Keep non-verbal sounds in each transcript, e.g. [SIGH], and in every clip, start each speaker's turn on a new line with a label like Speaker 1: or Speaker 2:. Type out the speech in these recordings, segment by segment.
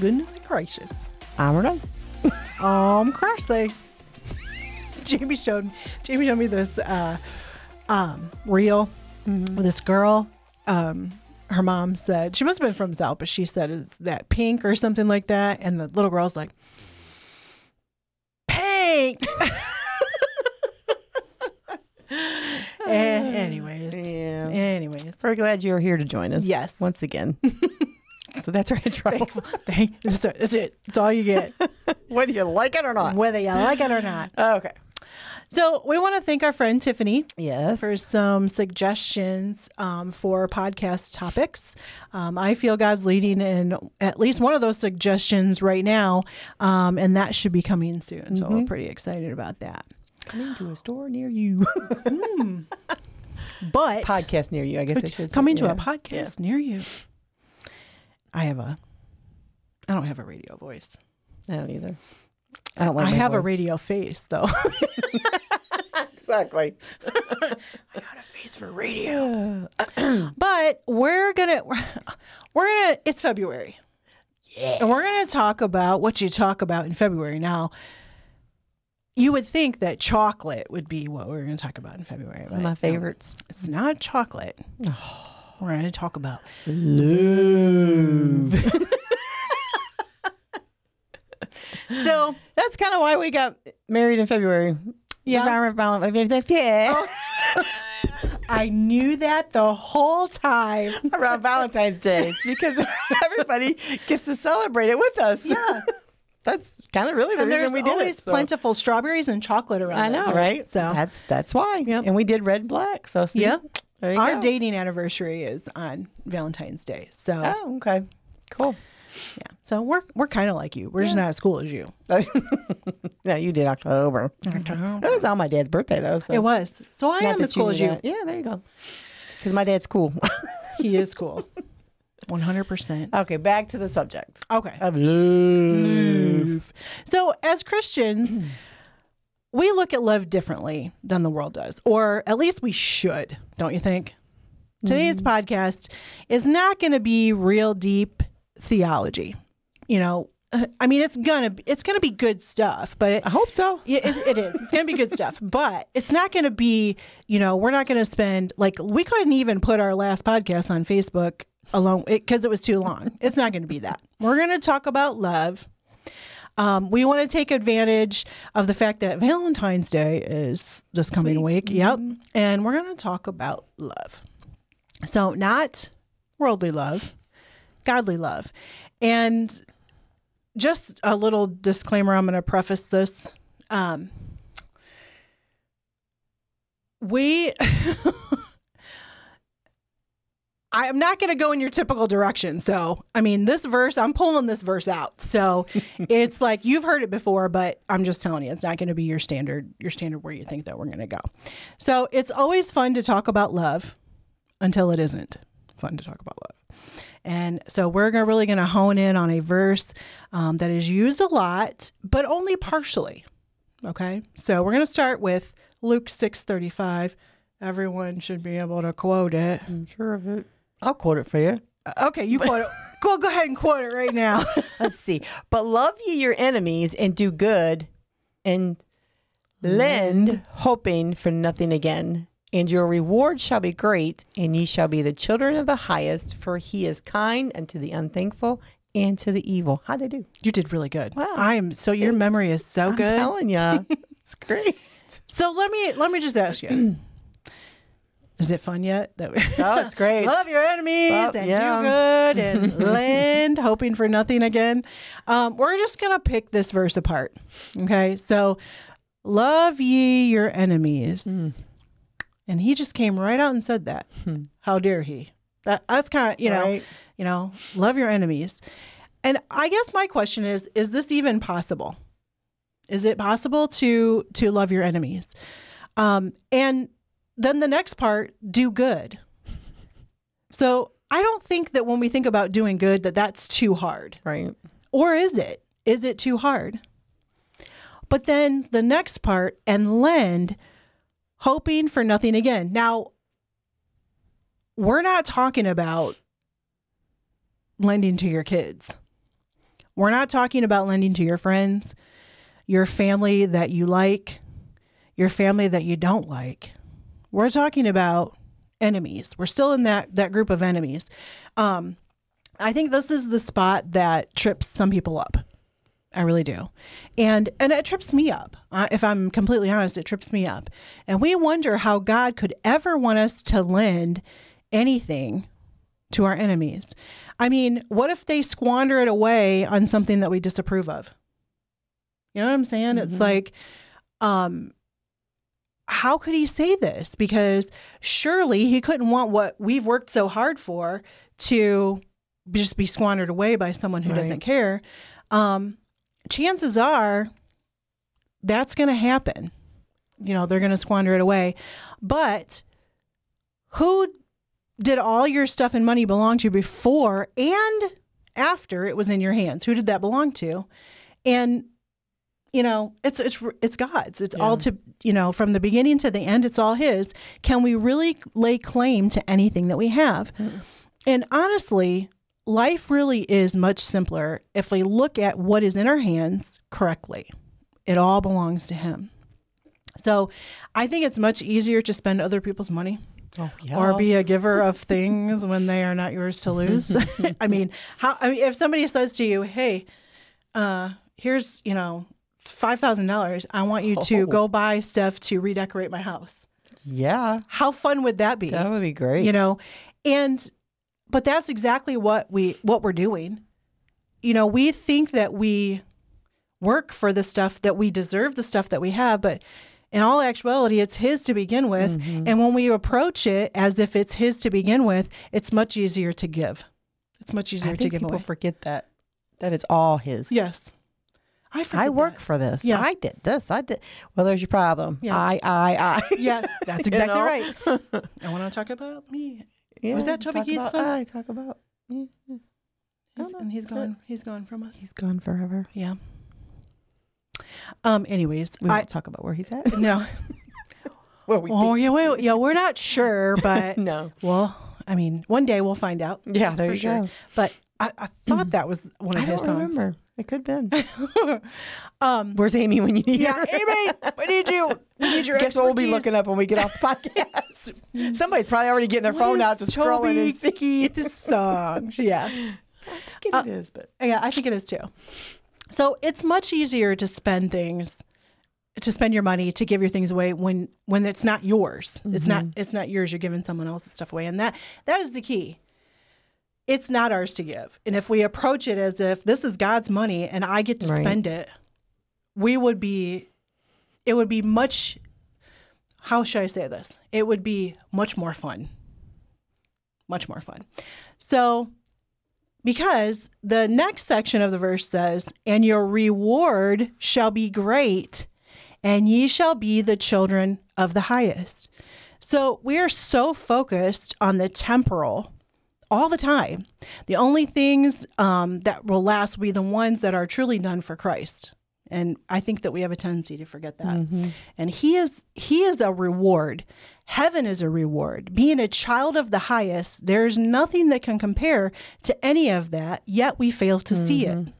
Speaker 1: goodness gracious.
Speaker 2: I don't know.
Speaker 1: Um, crazy. Jamie showed Jamie showed me this uh, um, reel with this girl. Um, her mom said she must have been from South, but she said is that pink or something like that, and the little girl's like, pink. [LAUGHS] [LAUGHS] Anyways,
Speaker 2: Yeah.
Speaker 1: anyways,
Speaker 2: We're glad you're here to join us.
Speaker 1: Yes.
Speaker 2: Once again. [LAUGHS] so that's our intro. [LAUGHS]
Speaker 1: thank, that's, it, that's it. That's all you get, [LAUGHS]
Speaker 2: Whether you like it or not.
Speaker 1: whether you like it or not. [LAUGHS]
Speaker 2: Okay.
Speaker 1: So we want to thank our friend Tiffany
Speaker 2: Yes.
Speaker 1: for some suggestions um, for podcast topics. Um, I feel God's leading in at least one of those suggestions right now, um, and that should be coming soon. So we're pretty excited about that.
Speaker 2: Coming to a store near you.
Speaker 1: But
Speaker 2: Podcast near you, I guess I should say.
Speaker 1: coming to
Speaker 2: Yeah.
Speaker 1: a podcast near you. I have a. I don't have a radio voice.
Speaker 2: I don't either. I don't like
Speaker 1: I have a radio face though. [LAUGHS]
Speaker 2: Exactly. [LAUGHS]
Speaker 1: I got a face for radio. [CLEARS THROAT] but we're gonna we're gonna it's February. Yeah. And we're gonna talk about what you talk about in February. Now you would think that chocolate would be what we're gonna talk about in February.
Speaker 2: my favorites.
Speaker 1: it's not chocolate. [SIGHS] Oh. We're gonna talk about
Speaker 2: Love. [LAUGHS]
Speaker 1: so
Speaker 2: That's kind of why we got married in February.
Speaker 1: Yeah.
Speaker 2: Around Val- Yeah.
Speaker 1: I knew that the whole time.
Speaker 2: Around Valentine's Day. It's because [LAUGHS] everybody gets to celebrate it with us.
Speaker 1: Yeah.
Speaker 2: That's kind of really the
Speaker 1: And
Speaker 2: reason
Speaker 1: there's
Speaker 2: we did
Speaker 1: always
Speaker 2: it. so-
Speaker 1: plentiful strawberries and chocolate around.
Speaker 2: I know,
Speaker 1: time.
Speaker 2: right?
Speaker 1: So
Speaker 2: that's that's why.
Speaker 1: Yep.
Speaker 2: And we did red and black. So see?
Speaker 1: Yep. Our
Speaker 2: go.
Speaker 1: dating anniversary is on Valentine's Day. So
Speaker 2: Oh, okay. Cool.
Speaker 1: yeah. So we're we're kind of like you. We're just not as cool as you. [LAUGHS]
Speaker 2: no, you did October. It was on my dad's birthday though. So
Speaker 1: It was. So I
Speaker 2: Not
Speaker 1: am as cool as you.
Speaker 2: that. Yeah, there you go. Because my dad's cool. [LAUGHS]
Speaker 1: He is cool. One hundred percent.
Speaker 2: okay, back to the subject
Speaker 1: Okay.
Speaker 2: of love.
Speaker 1: So as Christians, [CLEARS THROAT] we look at love differently than the world does, or at least we should, don't you think? Today's mm. podcast is not going to be real deep theology. You know, I mean, it's gonna it's gonna be good stuff, but it,
Speaker 2: I hope so.
Speaker 1: It, it is. It's to be good stuff, [LAUGHS] but it's not going to be, you know, we're not going to spend, like, we couldn't even put our last podcast on Facebook alone because it, was too long. It's not going to be that. We're going to talk about love. Um, we want to take advantage of the fact that Valentine's Day is this coming week. Yep. And we're going to talk about love. So, not worldly love, godly love. And just a little disclaimer I'm going to preface this. Um, we, [LAUGHS] I'm not going to go in your typical direction. So, I mean, this verse, I'm pulling this verse out. So, [LAUGHS] it's like you've heard it before, but I'm just telling you, it's not going to be your standard, your standard where you think that we're going to go. So, it's always fun to talk about love until it isn't fun to talk about love. And so we're gonna, really going to hone in on a verse um, that is used a lot, but only partially. Okay, so we're going to start with Luke six thirty five. Everyone should be able to quote it.
Speaker 2: I'm sure of it. I'll quote it for you.
Speaker 1: Uh, Okay, you quote it. [LAUGHS] Go, go ahead and quote it right now. [LAUGHS]
Speaker 2: Let's see. But love ye your enemies and do good and lend, hoping for nothing again. And your reward shall be great, and ye shall be the children of the highest, for he is kind unto the unthankful and to the evil. How'd I do?
Speaker 1: You did really good.
Speaker 2: Wow.
Speaker 1: I am so your memory is so good.
Speaker 2: I'm telling you. [LAUGHS] it's great.
Speaker 1: So let me let me just ask you. [CLEARS THROAT] Is it fun yet? That we [LAUGHS]
Speaker 2: Oh, it's great.
Speaker 1: love your enemies
Speaker 2: Well,
Speaker 1: and
Speaker 2: yeah.
Speaker 1: do good and [LAUGHS] lend, hoping for nothing again. Um, we're just gonna pick this verse apart. Okay, so love ye your enemies, and he just came right out and said that. How dare he? That that's kind of you know
Speaker 2: Right.
Speaker 1: you know love your enemies, and I guess my question is: Is this even possible? Is it possible to to love your enemies? Um, and then the next part, do good. So I don't think that when we think about doing good, that that's too hard.
Speaker 2: Right.
Speaker 1: Or is it? Is it too hard? But then the next part, and lend, hoping for nothing again. Now, we're not talking about lending to your kids. We're not talking about lending to your friends, your family that you like, your family that you don't like. We're talking about enemies. We're still in that that group of enemies. Um, I think this is the spot that trips some people up. I really do, and and it trips me up. Uh, if I'm completely honest, it trips me up. And we wonder how God could ever want us to lend anything to our enemies. I mean, what if they squander it away on something that we disapprove of? You know what I'm saying?
Speaker 2: Mm-hmm.
Speaker 1: It's like, um, how could he say this? Because surely he couldn't want what we've worked so hard for to just be squandered away by someone who
Speaker 2: Right.
Speaker 1: doesn't care. Um, chances are that's going to happen. You know, they're going to squander it away. But who did all your stuff and money belong to before and after it was in your hands? Who did that belong to? And you know, it's it's it's God's. It's all to you know from the beginning to the end. It's all His. Can we really lay claim to anything that we have? And honestly, life really is much simpler if we look at what is in our hands correctly. It all belongs to Him. So, I think it's much easier to spend other people's money
Speaker 2: Oh, yeah.
Speaker 1: or be a giver of things when they are not yours to lose. [LAUGHS] [LAUGHS] I mean, how I mean, if somebody says to you, "Hey, uh, here's you know five thousand dollars. I want you to
Speaker 2: Oh.
Speaker 1: go buy stuff to redecorate my house."
Speaker 2: yeah,
Speaker 1: How fun would that be?
Speaker 2: that would be great.
Speaker 1: You know, and but that's exactly what we what we're doing. You know, we think that we work for the stuff that we deserve the stuff that we have, but in all actuality, it's his to begin with.
Speaker 2: Mm-hmm.
Speaker 1: And when we approach it as if it's his to begin with, it's much easier to give. It's much easier to give
Speaker 2: people
Speaker 1: away.
Speaker 2: forget that that it's all his.
Speaker 1: yes. I,
Speaker 2: I work
Speaker 1: that.
Speaker 2: for this.
Speaker 1: Yeah.
Speaker 2: I did this. I did. Well, there's your problem.
Speaker 1: Yeah.
Speaker 2: I, I, I. [LAUGHS]
Speaker 1: Yes, that's [LAUGHS]
Speaker 2: You
Speaker 1: exactly
Speaker 2: know?
Speaker 1: right. I want to talk about me.
Speaker 2: Yeah,
Speaker 1: Was that Keith's song?
Speaker 2: I talk about. Yeah. I
Speaker 1: He's, and he's
Speaker 2: it-
Speaker 1: gone. He's gone from us.
Speaker 2: He's gone forever.
Speaker 1: Yeah. Um. Anyways,
Speaker 2: We won't talk about where he's at.
Speaker 1: no. [LAUGHS]
Speaker 2: Where we
Speaker 1: Oh yeah, wait, yeah. We're not sure, but
Speaker 2: no.
Speaker 1: well, I mean, one day we'll find out.
Speaker 2: Yeah, there
Speaker 1: for
Speaker 2: you
Speaker 1: sure.
Speaker 2: go.
Speaker 1: But I, I thought that was one of
Speaker 2: I
Speaker 1: his
Speaker 2: don't
Speaker 1: songs.
Speaker 2: remember. It could have been. [LAUGHS]
Speaker 1: Um.
Speaker 2: Where's Amy when you need
Speaker 1: Yeah,
Speaker 2: her?
Speaker 1: Amy, we need you. We need your [LAUGHS]
Speaker 2: Guess what we'll be looking up when we get off the podcast? [LAUGHS] Somebody's probably already getting their
Speaker 1: What
Speaker 2: phone out to
Speaker 1: Toby
Speaker 2: and see.
Speaker 1: Keith's songs. Yeah.
Speaker 2: I think it is, but
Speaker 1: Yeah, I think it is too. So it's much easier to spend things, to spend your money, to give your things away when when it's not yours. It's not
Speaker 2: Mm-hmm.
Speaker 1: it's not yours. You're giving someone else's stuff away, and that that is the key. It's not ours to give, and if we approach it as if this is God's money and I get to
Speaker 2: Right.
Speaker 1: spend it, we would be, it would be much. How should I say this? It would be much more fun. Much more fun. So because the next section of the verse says, And your reward shall be great, and ye shall be the children of the highest. So we are so focused on the temporal all the time. The only things um, that will last will be the ones that are truly done for Christ. And I think that we have a tendency to forget that. And he is he is a reward. Heaven is a reward. Being a child of the highest, there's nothing that can compare to any of that, yet we fail to see it.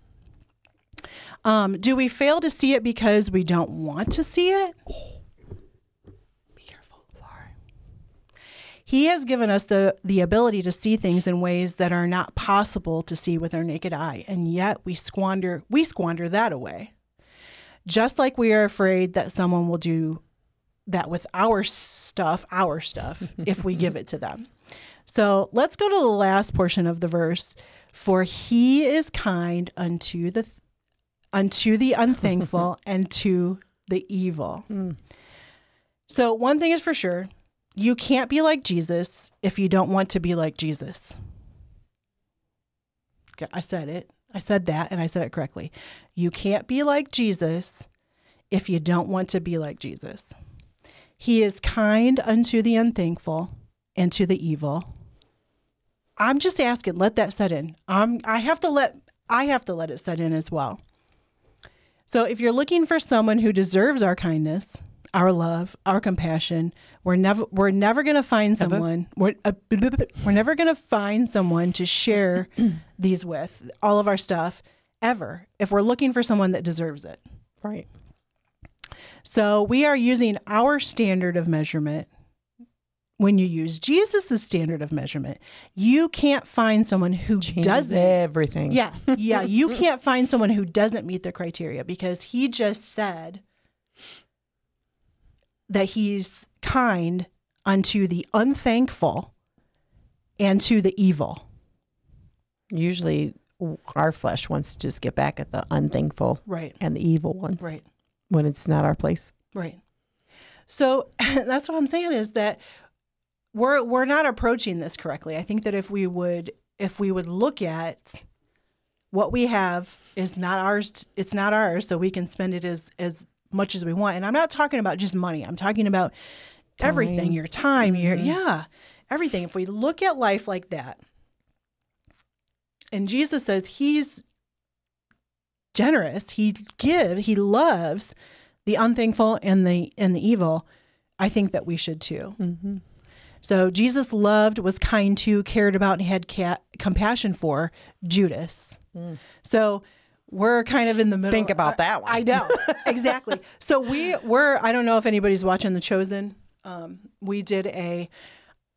Speaker 1: Um, do we fail to see it because we don't want to see it? Be careful. Sorry. He has given us the, the ability to see things in ways that are not possible to see with our naked eye, and yet we squander we squander that away. Just like we are afraid that someone will do that with our stuff, our stuff, [LAUGHS] if we give it to them. So let's go to the last portion of the verse. For he is kind unto the unto the unthankful [LAUGHS] and to the evil. Hmm. So one thing is for sure, you can't be like Jesus if you don't want to be like Jesus. Okay, I said it. I said that and I said it correctly. You can't be like Jesus if you don't want to be like Jesus. He is kind unto the unthankful and to the evil. I'm just asking, let that set in. Um, I have to let I have to let it set in as well. So if you're looking for someone who deserves our kindness, our love, our compassion, we're never we're never going to find someone we're, uh, [LAUGHS] we're never going to find someone to share [CLEARS THROAT] these with all of our stuff ever if we're looking for someone that deserves it.
Speaker 2: Right.
Speaker 1: So we are using our standard of measurement. When you use Jesus' standard of measurement, you can't find someone who
Speaker 2: Changes
Speaker 1: doesn't.
Speaker 2: everything.
Speaker 1: Yeah, yeah. You [LAUGHS] can't find someone who doesn't meet the criteria because he just said that he's kind unto the unthankful and to the evil.
Speaker 2: Usually, our flesh wants to just get back at the unthankful
Speaker 1: Right,
Speaker 2: and the evil ones
Speaker 1: right,
Speaker 2: when it's not our place.
Speaker 1: right. So [LAUGHS] that's what I'm saying is that we're we're not approaching this correctly. I think that if we would if we would look at what we have is not ours it's not ours so we can spend it as as much as we want and i'm not talking about just money i'm talking about everything
Speaker 2: Time.
Speaker 1: your time your yeah everything if we look at life like that and jesus says he's generous he give he loves the unthankful and the and the evil i think that we should too
Speaker 2: Mm-hmm.
Speaker 1: so Jesus loved, was kind to, cared about, and had ca- compassion for Judas. So we're kind of in the middle.
Speaker 2: Think about that one.
Speaker 1: I know [LAUGHS] exactly. so we we're. I don't know if anybody's watching The Chosen. Um, we did a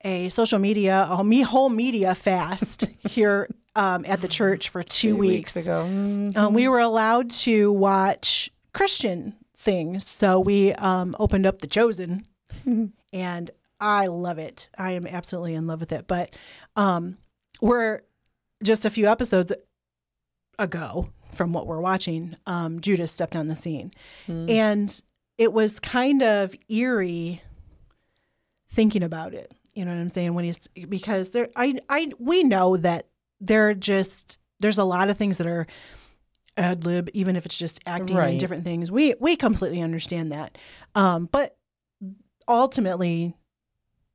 Speaker 1: a social media, a me whole media fast [LAUGHS] here um, at the church for two, weeks.
Speaker 2: ago. Mm.
Speaker 1: Um, we were allowed to watch Christian things. So we um, opened up The Chosen, [LAUGHS] and I love it. I am absolutely in love with it. But um, we're just a few episodes ago from what we're watching. Um, Judas stepped on the scene, and it was kind of eerie thinking about it. You know what I'm saying? When he's because there, I, I, we know that there are just there's a lot of things that are ad lib, even if it's just acting
Speaker 2: Right.
Speaker 1: and different things. We we completely understand that, um, but ultimately,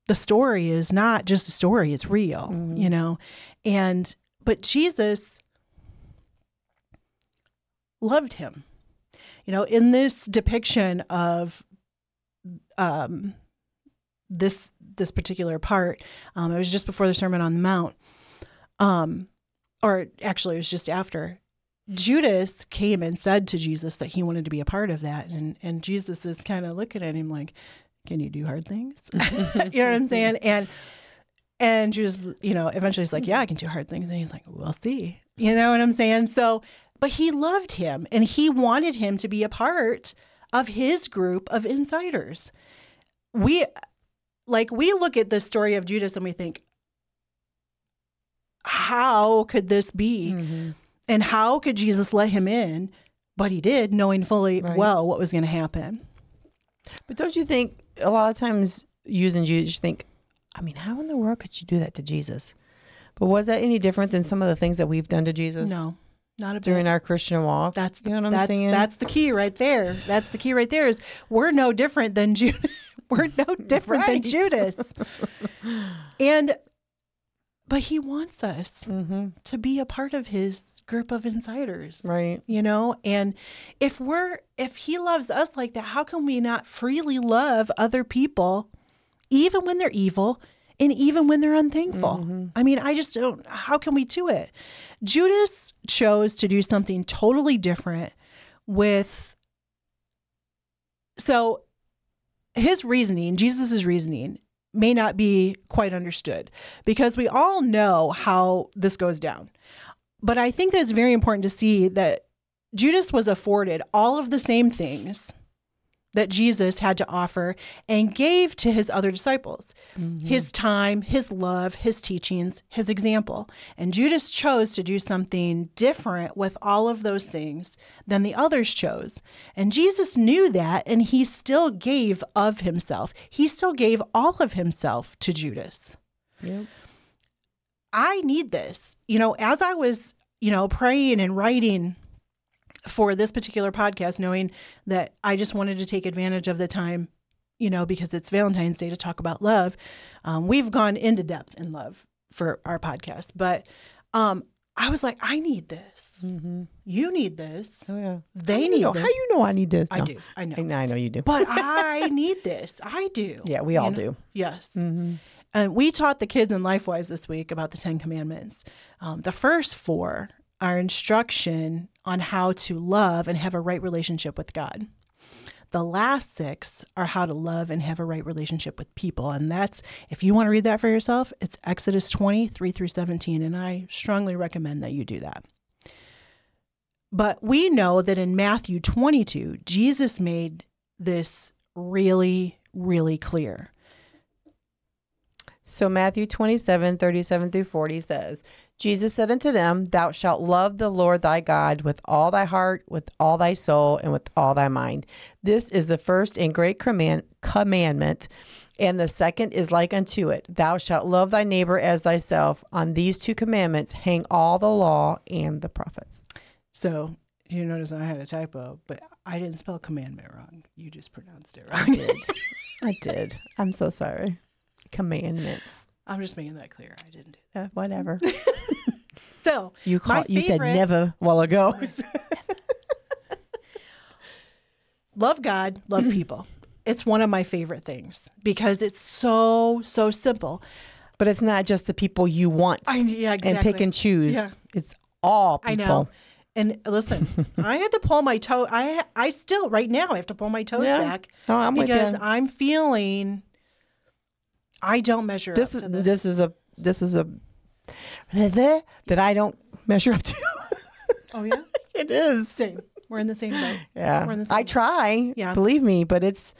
Speaker 1: the story is not just a story; it's real,
Speaker 2: Mhm.
Speaker 1: you know. And but Jesus loved him, you know, in this depiction of um, this this particular part. Um, it was just before the Sermon on the Mount, um, or actually, it was just after. Judas came and said to Jesus that he wanted to be a part of that, and and Jesus is kind of looking at him like, "Can you do hard things?" [LAUGHS] you know what I'm saying? And and Judas, you know, eventually he's like, "Yeah, I can do hard things," and he's like, "We'll see." You know what I'm saying? So, but he loved him, and he wanted him to be a part of his group of insiders. We like we look at the story of Judas and we think, how could this be?
Speaker 2: Mhm.
Speaker 1: And how could Jesus let him in? But he did, knowing fully
Speaker 2: Right.
Speaker 1: well what was going to happen.
Speaker 2: But don't you think a lot of times using Jesus, you think, I mean, how in the world could you do that to Jesus? But was that any different than some of the things that we've done to Jesus
Speaker 1: No, not a
Speaker 2: during
Speaker 1: bit.
Speaker 2: our Christian walk?
Speaker 1: That's
Speaker 2: you know what I'm
Speaker 1: that's,
Speaker 2: saying?
Speaker 1: That's the key right there. That's the key right there. Is we're no different than Judas. [LAUGHS] we're no [LAUGHS] different
Speaker 2: Right.
Speaker 1: than Judas. [LAUGHS] and but he wants us
Speaker 2: mm-hmm.
Speaker 1: to be a part of his group of insiders.
Speaker 2: right.
Speaker 1: you know and if we're if he loves us like that how can we not freely love other people even when they're evil and even when they're unthankful.
Speaker 2: Mhm.
Speaker 1: i mean i just don't how can we do it? Judas chose to do something totally different with so his reasoning Jesus's reasoning may not be quite understood because we all know how this goes down. But I think that it's very important to see that Judas was afforded all of the same things that Jesus had to offer and gave to his other disciples mm-hmm. his time, his love, his teachings, his example. And Judas chose to do something different with all of those things than the others chose. And Jesus knew that, and he still gave of himself. He still gave all of himself to Judas.
Speaker 2: Yep.
Speaker 1: I need this. You know, as I was, you know, praying and writing for this particular podcast, knowing that I just wanted to take advantage of the time, you know, because it's Valentine's Day to talk about love. Um, we've gone into depth in love for our podcast, but um, I was like, I need this.
Speaker 2: Mm-hmm.
Speaker 1: You need this.
Speaker 2: Oh yeah.
Speaker 1: They need
Speaker 2: know,
Speaker 1: this.
Speaker 2: How you know I need this?
Speaker 1: I
Speaker 2: No.
Speaker 1: do. I know.
Speaker 2: I know, I know you do.
Speaker 1: But [LAUGHS] I need this. I do.
Speaker 2: yeah, we
Speaker 1: You
Speaker 2: all
Speaker 1: know?
Speaker 2: do.
Speaker 1: Yes.
Speaker 2: Mm-hmm.
Speaker 1: And we taught the kids in LifeWise this week about the Ten Commandments. Um, the first four are instruction on how to love and have a right relationship with God. The last six are how to love and have a right relationship with people. And that's, if you want to read that for yourself, it's Exodus 23 through 17. And I strongly recommend that you do that. But we know that in Matthew 22, Jesus made this really, really clear.
Speaker 2: So Matthew 27, 37 through 40 says, Jesus said unto them, Thou shalt love the Lord thy God with all thy heart, with all thy soul, and with all thy mind. This is the first and great command, commandment. And the second is like unto it Thou shalt love thy neighbor as thyself. On these two commandments hang all the law and the prophets.
Speaker 1: So you notice I had a typo, but I didn't spell commandment wrong. You just pronounced it wrong.
Speaker 2: I did. [LAUGHS] I did. I'm so sorry. Commandments.
Speaker 1: I'm just making that clear. I didn't do
Speaker 2: Uh, whatever. [LAUGHS]
Speaker 1: So
Speaker 2: You call, you said never while ago. [LAUGHS]
Speaker 1: love God, love [CLEARS THROAT] people. It's one of my favorite things because it's so, so simple.
Speaker 2: But it's not just the people you want
Speaker 1: I, yeah, exactly.
Speaker 2: and pick and choose.
Speaker 1: Yeah.
Speaker 2: It's all people.
Speaker 1: I know. And listen, [LAUGHS] I had to pull my toe. I I still right now I have to pull my toes
Speaker 2: Yeah.
Speaker 1: back
Speaker 2: No, I'm
Speaker 1: because. I'm feeling I don't measure
Speaker 2: This
Speaker 1: up
Speaker 2: is
Speaker 1: to this.
Speaker 2: this is a this is a that I don't measure up to. [LAUGHS]
Speaker 1: Oh yeah, [LAUGHS]
Speaker 2: it is.
Speaker 1: same. We're in the same boat.
Speaker 2: Yeah.
Speaker 1: We're in the
Speaker 2: I
Speaker 1: same-
Speaker 2: try.
Speaker 1: Yeah.
Speaker 2: Believe me, but it's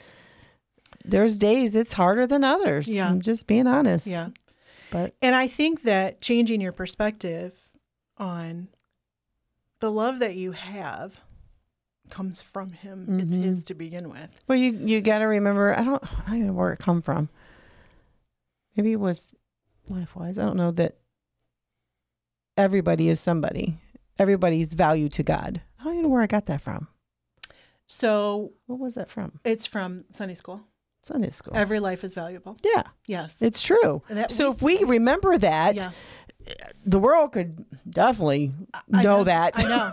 Speaker 2: there's days it's harder than others.
Speaker 1: Yeah.
Speaker 2: I'm just being honest.
Speaker 1: Yeah.
Speaker 2: But
Speaker 1: And I think that changing your perspective on the love that you have comes from him. It's
Speaker 2: Mhm.
Speaker 1: his to begin with.
Speaker 2: well you you gotta remember I don't I don't know where it come from. Maybe it was LifeWise. I don't know that everybody is somebody. Everybody's value to God. I don't even know where I got that from.
Speaker 1: So
Speaker 2: What was that from?
Speaker 1: it's from Sunday school.
Speaker 2: Sunday school.
Speaker 1: Every life is valuable.
Speaker 2: yeah,
Speaker 1: Yes.
Speaker 2: it's true. So if we remember that,
Speaker 1: yeah,
Speaker 2: the world could definitely
Speaker 1: I
Speaker 2: know, that.
Speaker 1: I know.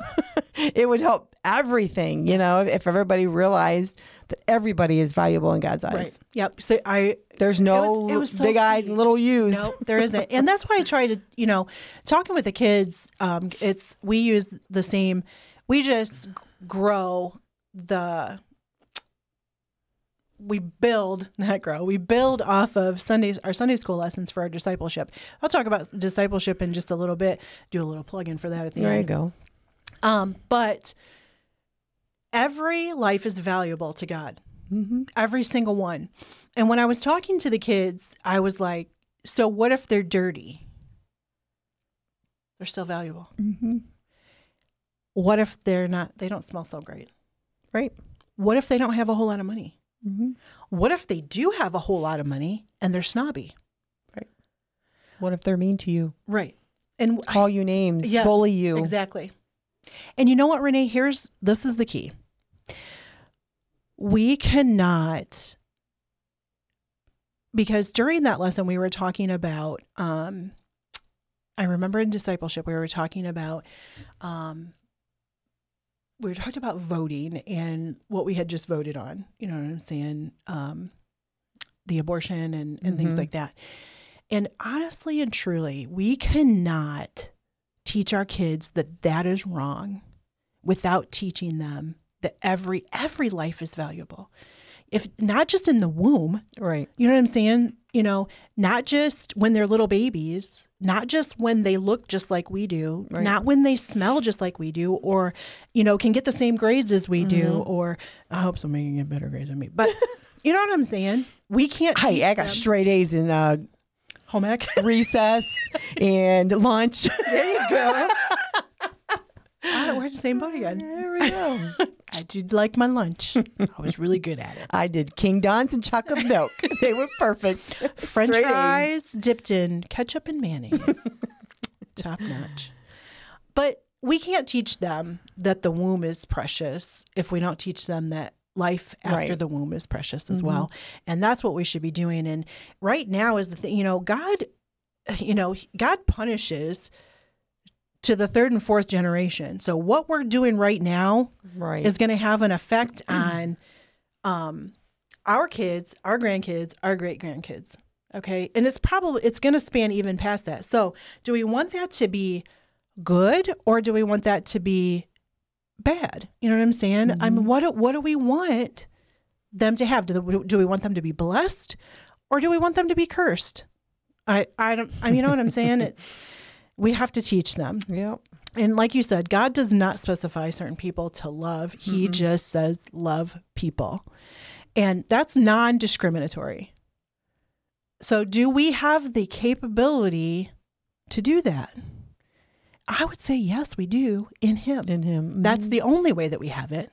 Speaker 1: [LAUGHS]
Speaker 2: it would help everything, you know, if everybody realized that everybody is valuable in God's eyes.
Speaker 1: Right. Yep. So I
Speaker 2: There's no
Speaker 1: was- it was so
Speaker 2: big eyes and little U's.
Speaker 1: no, there isn't, and that's why I try to, you know, talking with the kids. Um, it's we use the same. We just grow the. We build [LAUGHS] not grow. We build off of Sundays our Sunday school lessons for our discipleship. I'll talk about discipleship in just a little bit. Do a little plug in for that at the end.
Speaker 2: There you go.
Speaker 1: Um, but every life is valuable to God
Speaker 2: Mm-hmm.
Speaker 1: every single one. And when I was talking to the kids, I was like, so what if they're dirty? They're still valuable.
Speaker 2: Mm-hmm.
Speaker 1: What if they're not, they don't smell so great?
Speaker 2: Right.
Speaker 1: What if they don't have a whole lot of money?
Speaker 2: Mm-hmm.
Speaker 1: What if they do have a whole lot of money and they're snobby? Right.
Speaker 2: What if they're mean to you?
Speaker 1: Right. And I-
Speaker 2: Call you names,
Speaker 1: Yeah,
Speaker 2: bully you?
Speaker 1: Exactly. And you know what, Renee? Here's this is the key. We cannot because during that lesson we were talking about um I remember in discipleship we were talking about um we talked about voting and what we had just voted on, you know what I'm saying? Um the abortion and, and things
Speaker 2: Mhm.
Speaker 1: like that. And honestly and truly, we cannot teach our kids that that is wrong without teaching them that every every life is valuable if not just in the womb
Speaker 2: Right.
Speaker 1: you know what i'm saying you know not just when they're little babies not just when they look just like we do
Speaker 2: Right.
Speaker 1: not when they smell just like we do or you know can get the same grades as we do
Speaker 2: Mm-hmm.
Speaker 1: or i hope somebody can get better grades than me but [LAUGHS] you know what i'm saying we can't
Speaker 2: Hey, I got
Speaker 1: them-
Speaker 2: straight A's in uh,
Speaker 1: home ec
Speaker 2: recess [LAUGHS] and lunch.
Speaker 1: there you go [LAUGHS] Ah, we're in the same boat again [LAUGHS]
Speaker 2: there we go.
Speaker 1: I did like my lunch. I was really good at it. [LAUGHS]
Speaker 2: I did King Don's and chocolate [LAUGHS] milk. they were perfect.
Speaker 1: French
Speaker 2: Straight
Speaker 1: fries dipped in ketchup and mayonnaise. Top notch. But we can't teach them that the womb is precious if we don't teach them that life after
Speaker 2: Right.
Speaker 1: the womb is precious as well. And that's what we should be doing. And right now is the thing, you know, God, you know, God punishes to the third and fourth generation. So what we're doing right now
Speaker 2: Right.
Speaker 1: is going to have an effect [CLEARS THROAT] on um, our kids, our grandkids, our great grandkids. Okay, and it's probably it's going to span even past that. So, do we want that to be good or do we want that to be bad? You know what I'm saying? I mean, what do, what do we want them to have? Do, the, do we want them to be blessed or do we want them to be cursed? I I don't. I mean, you know what I'm saying? It's we have to teach them.
Speaker 2: Yep.
Speaker 1: And like you said, God does not specify certain people to love. He mm-hmm. just says love people. And that's non discriminatory. So, do we have the capability to do that? I would say yes, we do in Him.
Speaker 2: In him.
Speaker 1: That's mm-hmm. the only way that we have it.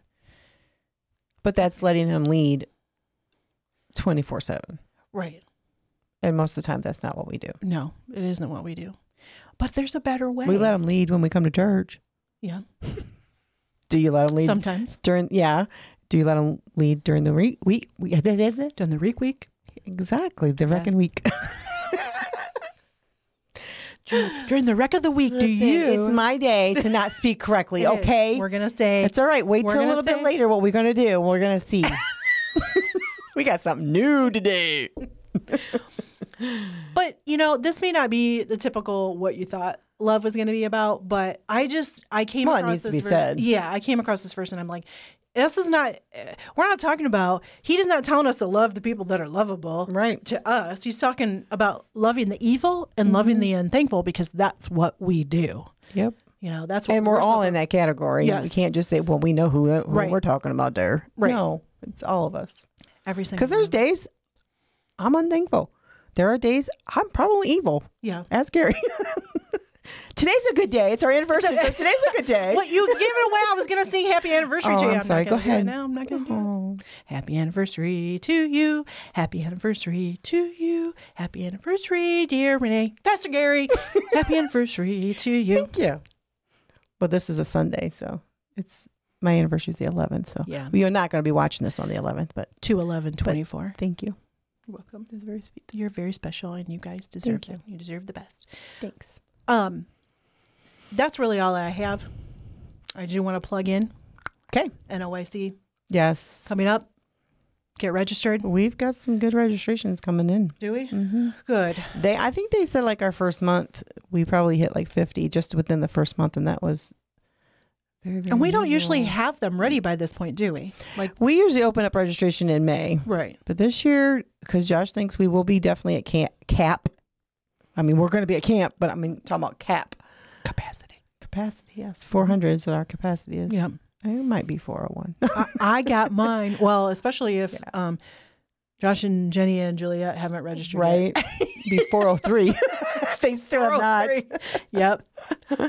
Speaker 2: but that's letting him lead 24 7.
Speaker 1: Right.
Speaker 2: And most of the time, that's not what we do.
Speaker 1: No, it isn't what we do. But there's a better way.
Speaker 2: We let them lead when we come to church.
Speaker 1: Yeah. [LAUGHS]
Speaker 2: Do you let them lead
Speaker 1: Sometimes
Speaker 2: during, yeah. Do you let them lead during the week? week? week [LAUGHS]
Speaker 1: during the Reek Week.
Speaker 2: exactly. The reckon week. [LAUGHS]
Speaker 1: During the wreck of the week, do you?
Speaker 2: It's my day to not speak correctly,
Speaker 1: is.
Speaker 2: okay?
Speaker 1: We're going to say
Speaker 2: It's all right. Wait till a
Speaker 1: gonna
Speaker 2: little bit later what we're going to do. We're going to see. we got something new today.
Speaker 1: But you know, this may not be the typical what you thought love was going to be about. But I just I came
Speaker 2: Well,
Speaker 1: across this verse.
Speaker 2: said.
Speaker 1: Yeah, I came across this verse and I'm like, this is not. We're not talking about. He is not telling us to love the people that are lovable.
Speaker 2: Right.
Speaker 1: To us, he's talking about loving the evil and
Speaker 2: Mm-hmm.
Speaker 1: loving the unthankful because that's what we do.
Speaker 2: Yep.
Speaker 1: You know, that's what
Speaker 2: And we're all
Speaker 1: supposed-
Speaker 2: in that category.
Speaker 1: Yes.
Speaker 2: can't just say, well, we know who, who
Speaker 1: Right.
Speaker 2: we're talking about there.
Speaker 1: Right.
Speaker 2: No, it's all of us.
Speaker 1: every single.
Speaker 2: Because there's days I'm unthankful. There are days I'm probably evil.
Speaker 1: yeah.
Speaker 2: Ask Gary. [LAUGHS] today's a good day. It's our anniversary, so today's a good day. [LAUGHS]
Speaker 1: What you gave it away? I was gonna sing happy anniversary
Speaker 2: Oh,
Speaker 1: to you.
Speaker 2: I'm
Speaker 1: not
Speaker 2: sorry. Go ahead.
Speaker 1: now I'm not gonna do it. Happy anniversary to you. Happy anniversary to you. Happy anniversary, dear Renee. Pastor Gary. [LAUGHS] Happy anniversary to you.
Speaker 2: Thank you. Well, this is a Sunday, so it's my anniversary is the 11th. So
Speaker 1: Yeah.
Speaker 2: we are not going to be watching this on the 11th, but
Speaker 1: 211 24.
Speaker 2: thank you.
Speaker 1: You're welcome.
Speaker 2: It's very sweet.
Speaker 1: You're very special and you guys deserve
Speaker 2: Thank you.
Speaker 1: it. You deserve the best.
Speaker 2: Thanks.
Speaker 1: Um that's really all I have. I do want to plug in
Speaker 2: Okay.
Speaker 1: NOYC
Speaker 2: Yes.
Speaker 1: coming up. Get registered.
Speaker 2: We've got some good registrations coming in.
Speaker 1: Do we?
Speaker 2: Mm-hmm.
Speaker 1: Good.
Speaker 2: They, I think they said like our first month, we probably hit like 50 just within the first month, and that was very, very
Speaker 1: And we don't usually have them ready by this point, do we? Like
Speaker 2: We usually open up registration in May,
Speaker 1: right.
Speaker 2: but this year, because Josh thinks we will be definitely at camp, cap. I mean, we're going to be at camp, but I mean, talking about cap
Speaker 1: Capacity.
Speaker 2: capacity. Yes, 400 is what our capacity is.
Speaker 1: Yeah.
Speaker 2: It might be 401. [LAUGHS]
Speaker 1: I, I got [LAUGHS] mine. Well, especially if um, Josh and Jenny and Juliet haven't registered. yet.
Speaker 2: right? [LAUGHS] be 403. They still have not. [LAUGHS]
Speaker 1: Yep.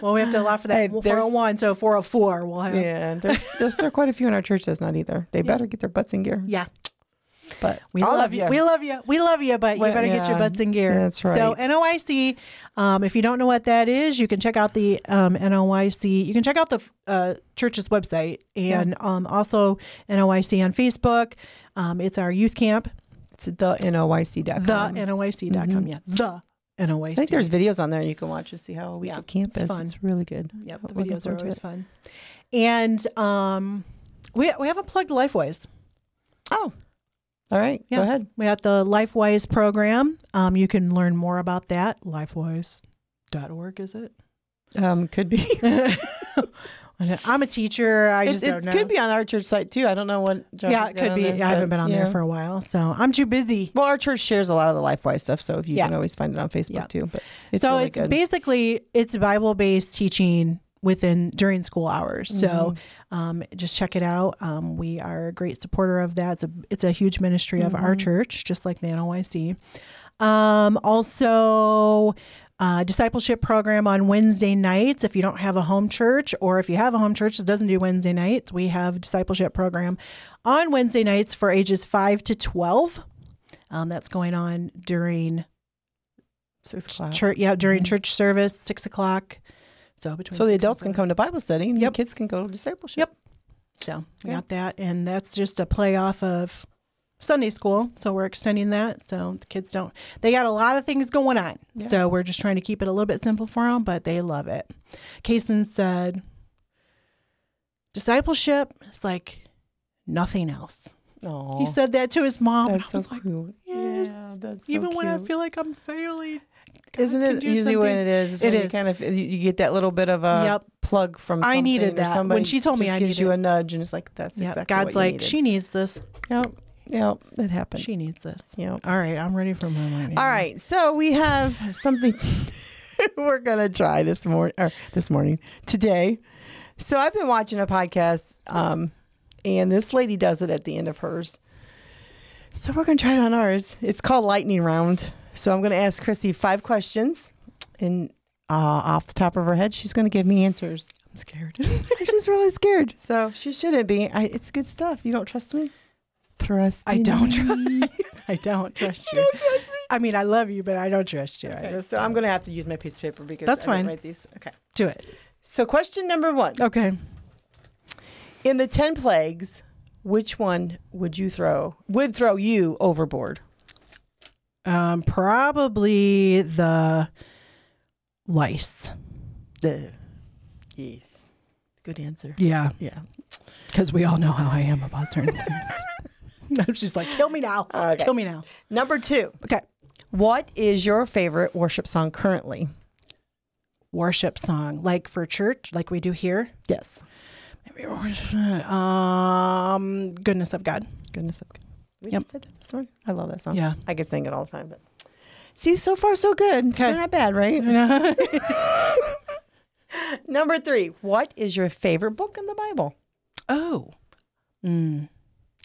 Speaker 1: Well, we have to allow for that.
Speaker 2: Hey,
Speaker 1: Well,
Speaker 2: there's-
Speaker 1: 401, so 404 we'll have.
Speaker 2: Yeah, there's there's still quite a few in our church that's not either. They better get their butts in gear.
Speaker 1: Yeah.
Speaker 2: But
Speaker 1: We
Speaker 2: all
Speaker 1: love you. We love you. We love you, but
Speaker 2: Well,
Speaker 1: you better get your butts in gear.
Speaker 2: that's
Speaker 1: So
Speaker 2: right.
Speaker 1: NOYC, um, if you don't know what that is, you can check out the um, NOYC. You can check out the uh, church's website and um, also NOYC on Facebook. Um, it's our youth camp.
Speaker 2: it's the NOYC.com.
Speaker 1: The NOYC.com. Yeah. The
Speaker 2: I think there's videos on there you can watch and see how a week
Speaker 1: Yeah,
Speaker 2: of camp
Speaker 1: it's
Speaker 2: is.
Speaker 1: fun.
Speaker 2: It's really good.
Speaker 1: Yep, the
Speaker 2: Looking
Speaker 1: videos are always fun. And um, we we haven't plugged LifeWise.
Speaker 2: Oh, all right.
Speaker 1: Yeah.
Speaker 2: Go ahead.
Speaker 1: We have the LifeWise program. Um, you can learn more about that. LifeWise.org, is it?
Speaker 2: Um, could be. [LAUGHS] [LAUGHS]
Speaker 1: I'm a teacher. I
Speaker 2: it
Speaker 1: just
Speaker 2: it
Speaker 1: don't know.
Speaker 2: could be on our church site too. I don't know what.
Speaker 1: Yeah, it could be.
Speaker 2: there,
Speaker 1: I haven't been on
Speaker 2: yeah.
Speaker 1: there for a while, so I'm too busy.
Speaker 2: Well, our church shares a lot of the LifeWise stuff, so if you
Speaker 1: Yeah.
Speaker 2: can always find it on Facebook
Speaker 1: Yeah.
Speaker 2: too. But it's
Speaker 1: so
Speaker 2: really
Speaker 1: it's
Speaker 2: good.
Speaker 1: basically it's Bible based teaching within during school hours. So
Speaker 2: Mm-hmm.
Speaker 1: um, just check it out. Um, we are a great supporter of that. It's a it's a huge ministry of our
Speaker 2: Mhm.
Speaker 1: church, just like the NOYC. Um, also. Uh, discipleship program on Wednesday nights. If you don't have a home church, or if you have a home church that doesn't do Wednesday nights, we have discipleship program on Wednesday nights for ages five to twelve. Um, that's going on during
Speaker 2: six o'clock.
Speaker 1: church yeah during
Speaker 2: Mhm.
Speaker 1: church service six o'clock so between
Speaker 2: So the adults can come to Bible study, and
Speaker 1: Yep.
Speaker 2: the kids can go to discipleship.
Speaker 1: Yep. so we
Speaker 2: Yeah.
Speaker 1: got that and that's just a play off of sunday school so we're extending that so the kids don't they got a lot of things going on
Speaker 2: Yeah.
Speaker 1: so we're just trying to keep it a little bit simple for them but they love it Kason said discipleship is like nothing else
Speaker 2: Oh,
Speaker 1: he said that to his mom
Speaker 2: that's
Speaker 1: I
Speaker 2: so
Speaker 1: was like,
Speaker 2: cute.
Speaker 1: yes.
Speaker 2: Yeah, that's so
Speaker 1: even when i feel like i'm failing
Speaker 2: Isn't it usually when
Speaker 1: something.
Speaker 2: it is? It's you kind of you, get that little bit of a
Speaker 1: Yep.
Speaker 2: plug from.
Speaker 1: I needed that. When she told me
Speaker 2: just
Speaker 1: I
Speaker 2: gives you a nudge, and it's like that's
Speaker 1: Yeah,
Speaker 2: exactly
Speaker 1: God's
Speaker 2: what you
Speaker 1: like,
Speaker 2: needed.
Speaker 1: she needs this.
Speaker 2: Yep, yep, that happened.
Speaker 1: She needs this.
Speaker 2: Yep.
Speaker 1: All right, I'm ready for my morning.
Speaker 2: All right, so we have something [LAUGHS] we're gonna try this morning or this morning today. So I've been watching a podcast, um, and this lady does it at the end of hers. So we're gonna try it on ours. It's called Lightning Round. So I'm gonna ask Christy five questions, and uh, off the top of her head, she's gonna give me answers.
Speaker 1: I'm scared. [LAUGHS]
Speaker 2: she's really scared, so she shouldn't be. I, it's good stuff. You don't trust me? Trust?
Speaker 1: I don't
Speaker 2: me. [LAUGHS]
Speaker 1: I don't trust [LAUGHS] you.
Speaker 2: You don't trust me?
Speaker 1: I mean, I love you, but I don't trust you.
Speaker 2: Okay,
Speaker 1: just
Speaker 2: so I'm gonna have to use my piece of paper because
Speaker 1: That's
Speaker 2: I
Speaker 1: fine.
Speaker 2: Write these. Okay.
Speaker 1: do it.
Speaker 2: So question number one:
Speaker 1: Okay.
Speaker 2: In the ten plagues, which one would you throw? Would throw you overboard?
Speaker 1: Um, probably the lice.
Speaker 2: The yes. Good answer.
Speaker 1: Yeah,
Speaker 2: Yeah.
Speaker 1: because we all know how I am about certain things. [LAUGHS] [LAUGHS] I'm like, kill me now.
Speaker 2: Okay.
Speaker 1: Kill me now.
Speaker 2: Number two:
Speaker 1: Okay.
Speaker 2: What is your favorite worship song currently?
Speaker 1: Worship song, like for church, like we do here.
Speaker 2: Yes.
Speaker 1: Maybe Um, goodness of God.
Speaker 2: Goodness of God. We
Speaker 1: Yep.
Speaker 2: just said that this morning. I love that song.
Speaker 1: Yeah.
Speaker 2: I could sing it all the time, but see, so far so good.
Speaker 1: Okay.
Speaker 2: Not bad, right? [LAUGHS] [LAUGHS] Number three: What is your favorite book in the Bible?
Speaker 1: oh. Mm.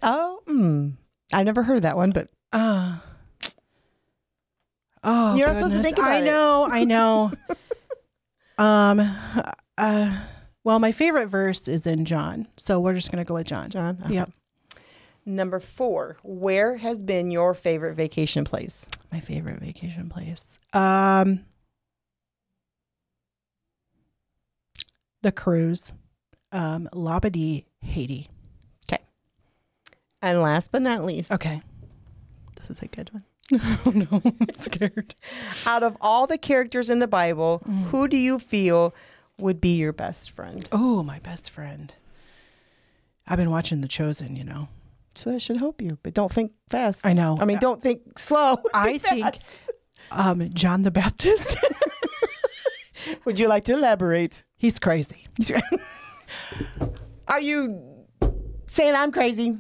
Speaker 2: Oh, mm. I never heard that one, but
Speaker 1: Uh, oh,
Speaker 2: You're not supposed to think about
Speaker 1: I
Speaker 2: it.
Speaker 1: know, I know. [LAUGHS] um, uh, well, my favorite verse is in John, so we're just gonna go with John.
Speaker 2: John. okay.
Speaker 1: Yep,
Speaker 2: Number four: Where has been your favorite vacation place?
Speaker 1: my favorite vacation place. Um, the cruise, um, Labadee, Haiti.
Speaker 2: And last but not least,
Speaker 1: Okay.
Speaker 2: this is a good one. [LAUGHS]
Speaker 1: oh no, [LAUGHS] I'm scared.
Speaker 2: Out of all the characters in the Bible,
Speaker 1: Mm.
Speaker 2: who do you feel would be your best friend?
Speaker 1: Oh, my best friend. I've been watching The Chosen. You know.
Speaker 2: So that should help you, but don't think fast.
Speaker 1: I know.
Speaker 2: I mean, don't think slow. [LAUGHS]
Speaker 1: I think-
Speaker 2: fast.
Speaker 1: Um, John the Baptist.
Speaker 2: Would you like to elaborate?
Speaker 1: He's crazy.
Speaker 2: Are you saying I'm crazy?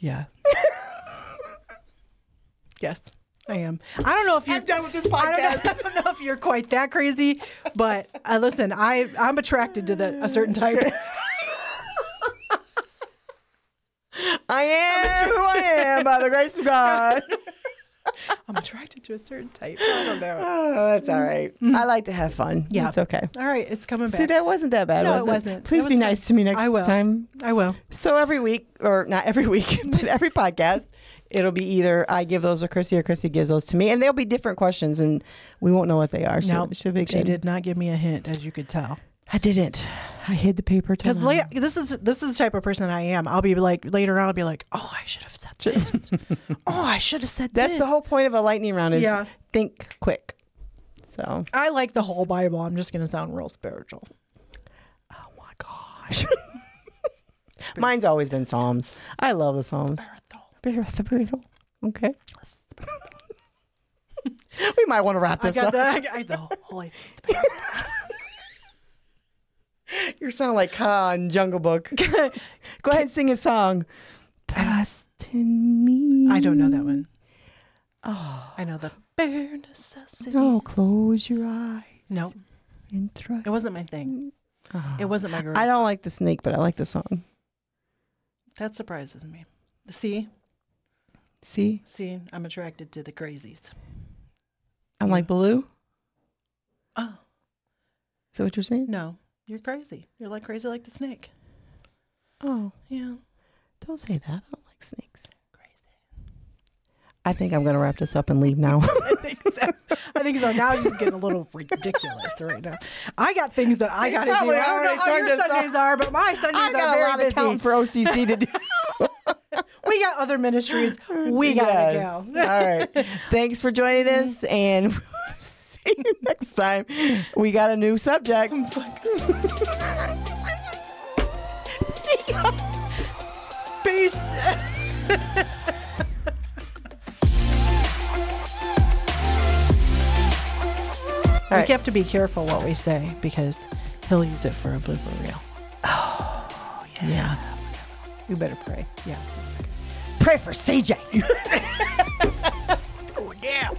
Speaker 1: Yeah. [LAUGHS] yes, I am. I don't know if you're
Speaker 2: I'm done with this
Speaker 1: I don't, know, [LAUGHS] I don't know if you're quite that crazy, but uh, listen, I I'm attracted to the a certain [LAUGHS] type.
Speaker 2: I am who I am by the grace of God.
Speaker 1: I'm attracted to a certain type. I don't know. [LAUGHS]
Speaker 2: Oh, that's all right. Mm. I like to have fun.
Speaker 1: Yeah.
Speaker 2: It's okay.
Speaker 1: All right, it's coming back.
Speaker 2: See, that wasn't that bad,
Speaker 1: No,
Speaker 2: was
Speaker 1: it wasn't.
Speaker 2: Please
Speaker 1: It
Speaker 2: be
Speaker 1: was
Speaker 2: nice to me next
Speaker 1: I will.
Speaker 2: time.
Speaker 1: I will.
Speaker 2: So every week, or not every week, [LAUGHS] but every podcast, it'll be either I give those to Chrissy or Chrissy gives those to me, and they'll be different questions, and we won't know what they are. So
Speaker 1: No,
Speaker 2: it should be good.
Speaker 1: She did not give me a hint, as you could tell.
Speaker 2: I didn't. I hid the paper. till
Speaker 1: Because
Speaker 2: now.
Speaker 1: this is this is the type of person I am. I'll be like later on. I'll be like, oh, I should have said [LAUGHS] this. oh, I should have said this.
Speaker 2: That's
Speaker 1: this.
Speaker 2: the whole point of a lightning round is
Speaker 1: Yeah.
Speaker 2: think quick. So,
Speaker 1: I like the whole Bible. I'm just gonna sound real spiritual.
Speaker 2: oh my gosh. [LAUGHS] Mine's always been Psalms. I love the Psalms. Okay. [LAUGHS] we might want to wrap
Speaker 1: I
Speaker 2: this
Speaker 1: got
Speaker 2: up.
Speaker 1: the, I got the holy. [LAUGHS]
Speaker 2: You sound like Kaa in Jungle Book. [LAUGHS] Go ahead and sing a song. Trust in me.
Speaker 1: I don't know that one.
Speaker 2: Oh,
Speaker 1: I know the bare necessities.
Speaker 2: oh close your eyes
Speaker 1: No,
Speaker 2: and trust.
Speaker 1: it wasn't my thing.
Speaker 2: Oh.
Speaker 1: It ah. wasn't my girl.
Speaker 2: I don't like the snake, but I like the song.
Speaker 1: That surprises me. See,
Speaker 2: See,
Speaker 1: see, I'm attracted to the crazies.
Speaker 2: I'm
Speaker 1: Yeah.
Speaker 2: like blue.
Speaker 1: Oh
Speaker 2: Is that what you're saying?
Speaker 1: no, you're crazy. You're like crazy like the snake.
Speaker 2: Oh,
Speaker 1: Yeah,
Speaker 2: don't say that. I don't like snakes.
Speaker 1: crazy.
Speaker 2: I think I'm gonna wrap this up and leave now. [LAUGHS]
Speaker 1: I think so. I think so. Now it's just getting a little ridiculous right now. I got things that I got to do. I don't know how your. Sundays are, but my Sundays
Speaker 2: I
Speaker 1: are
Speaker 2: got a lot of
Speaker 1: busy.
Speaker 2: for OCC to do. [LAUGHS]
Speaker 1: we got other ministries. We gotta go.
Speaker 2: All right. [LAUGHS] Thanks for joining us, and we'll see you [LAUGHS] next time. We got a new subject. Oh see ya.
Speaker 1: Peace. [LAUGHS] we
Speaker 2: right.
Speaker 1: have to be careful what we say because he'll use it for a blooper reel. Oh, yeah.
Speaker 2: We better pray.
Speaker 1: Yeah.
Speaker 2: Pray for CJ.
Speaker 1: Oh, yeah.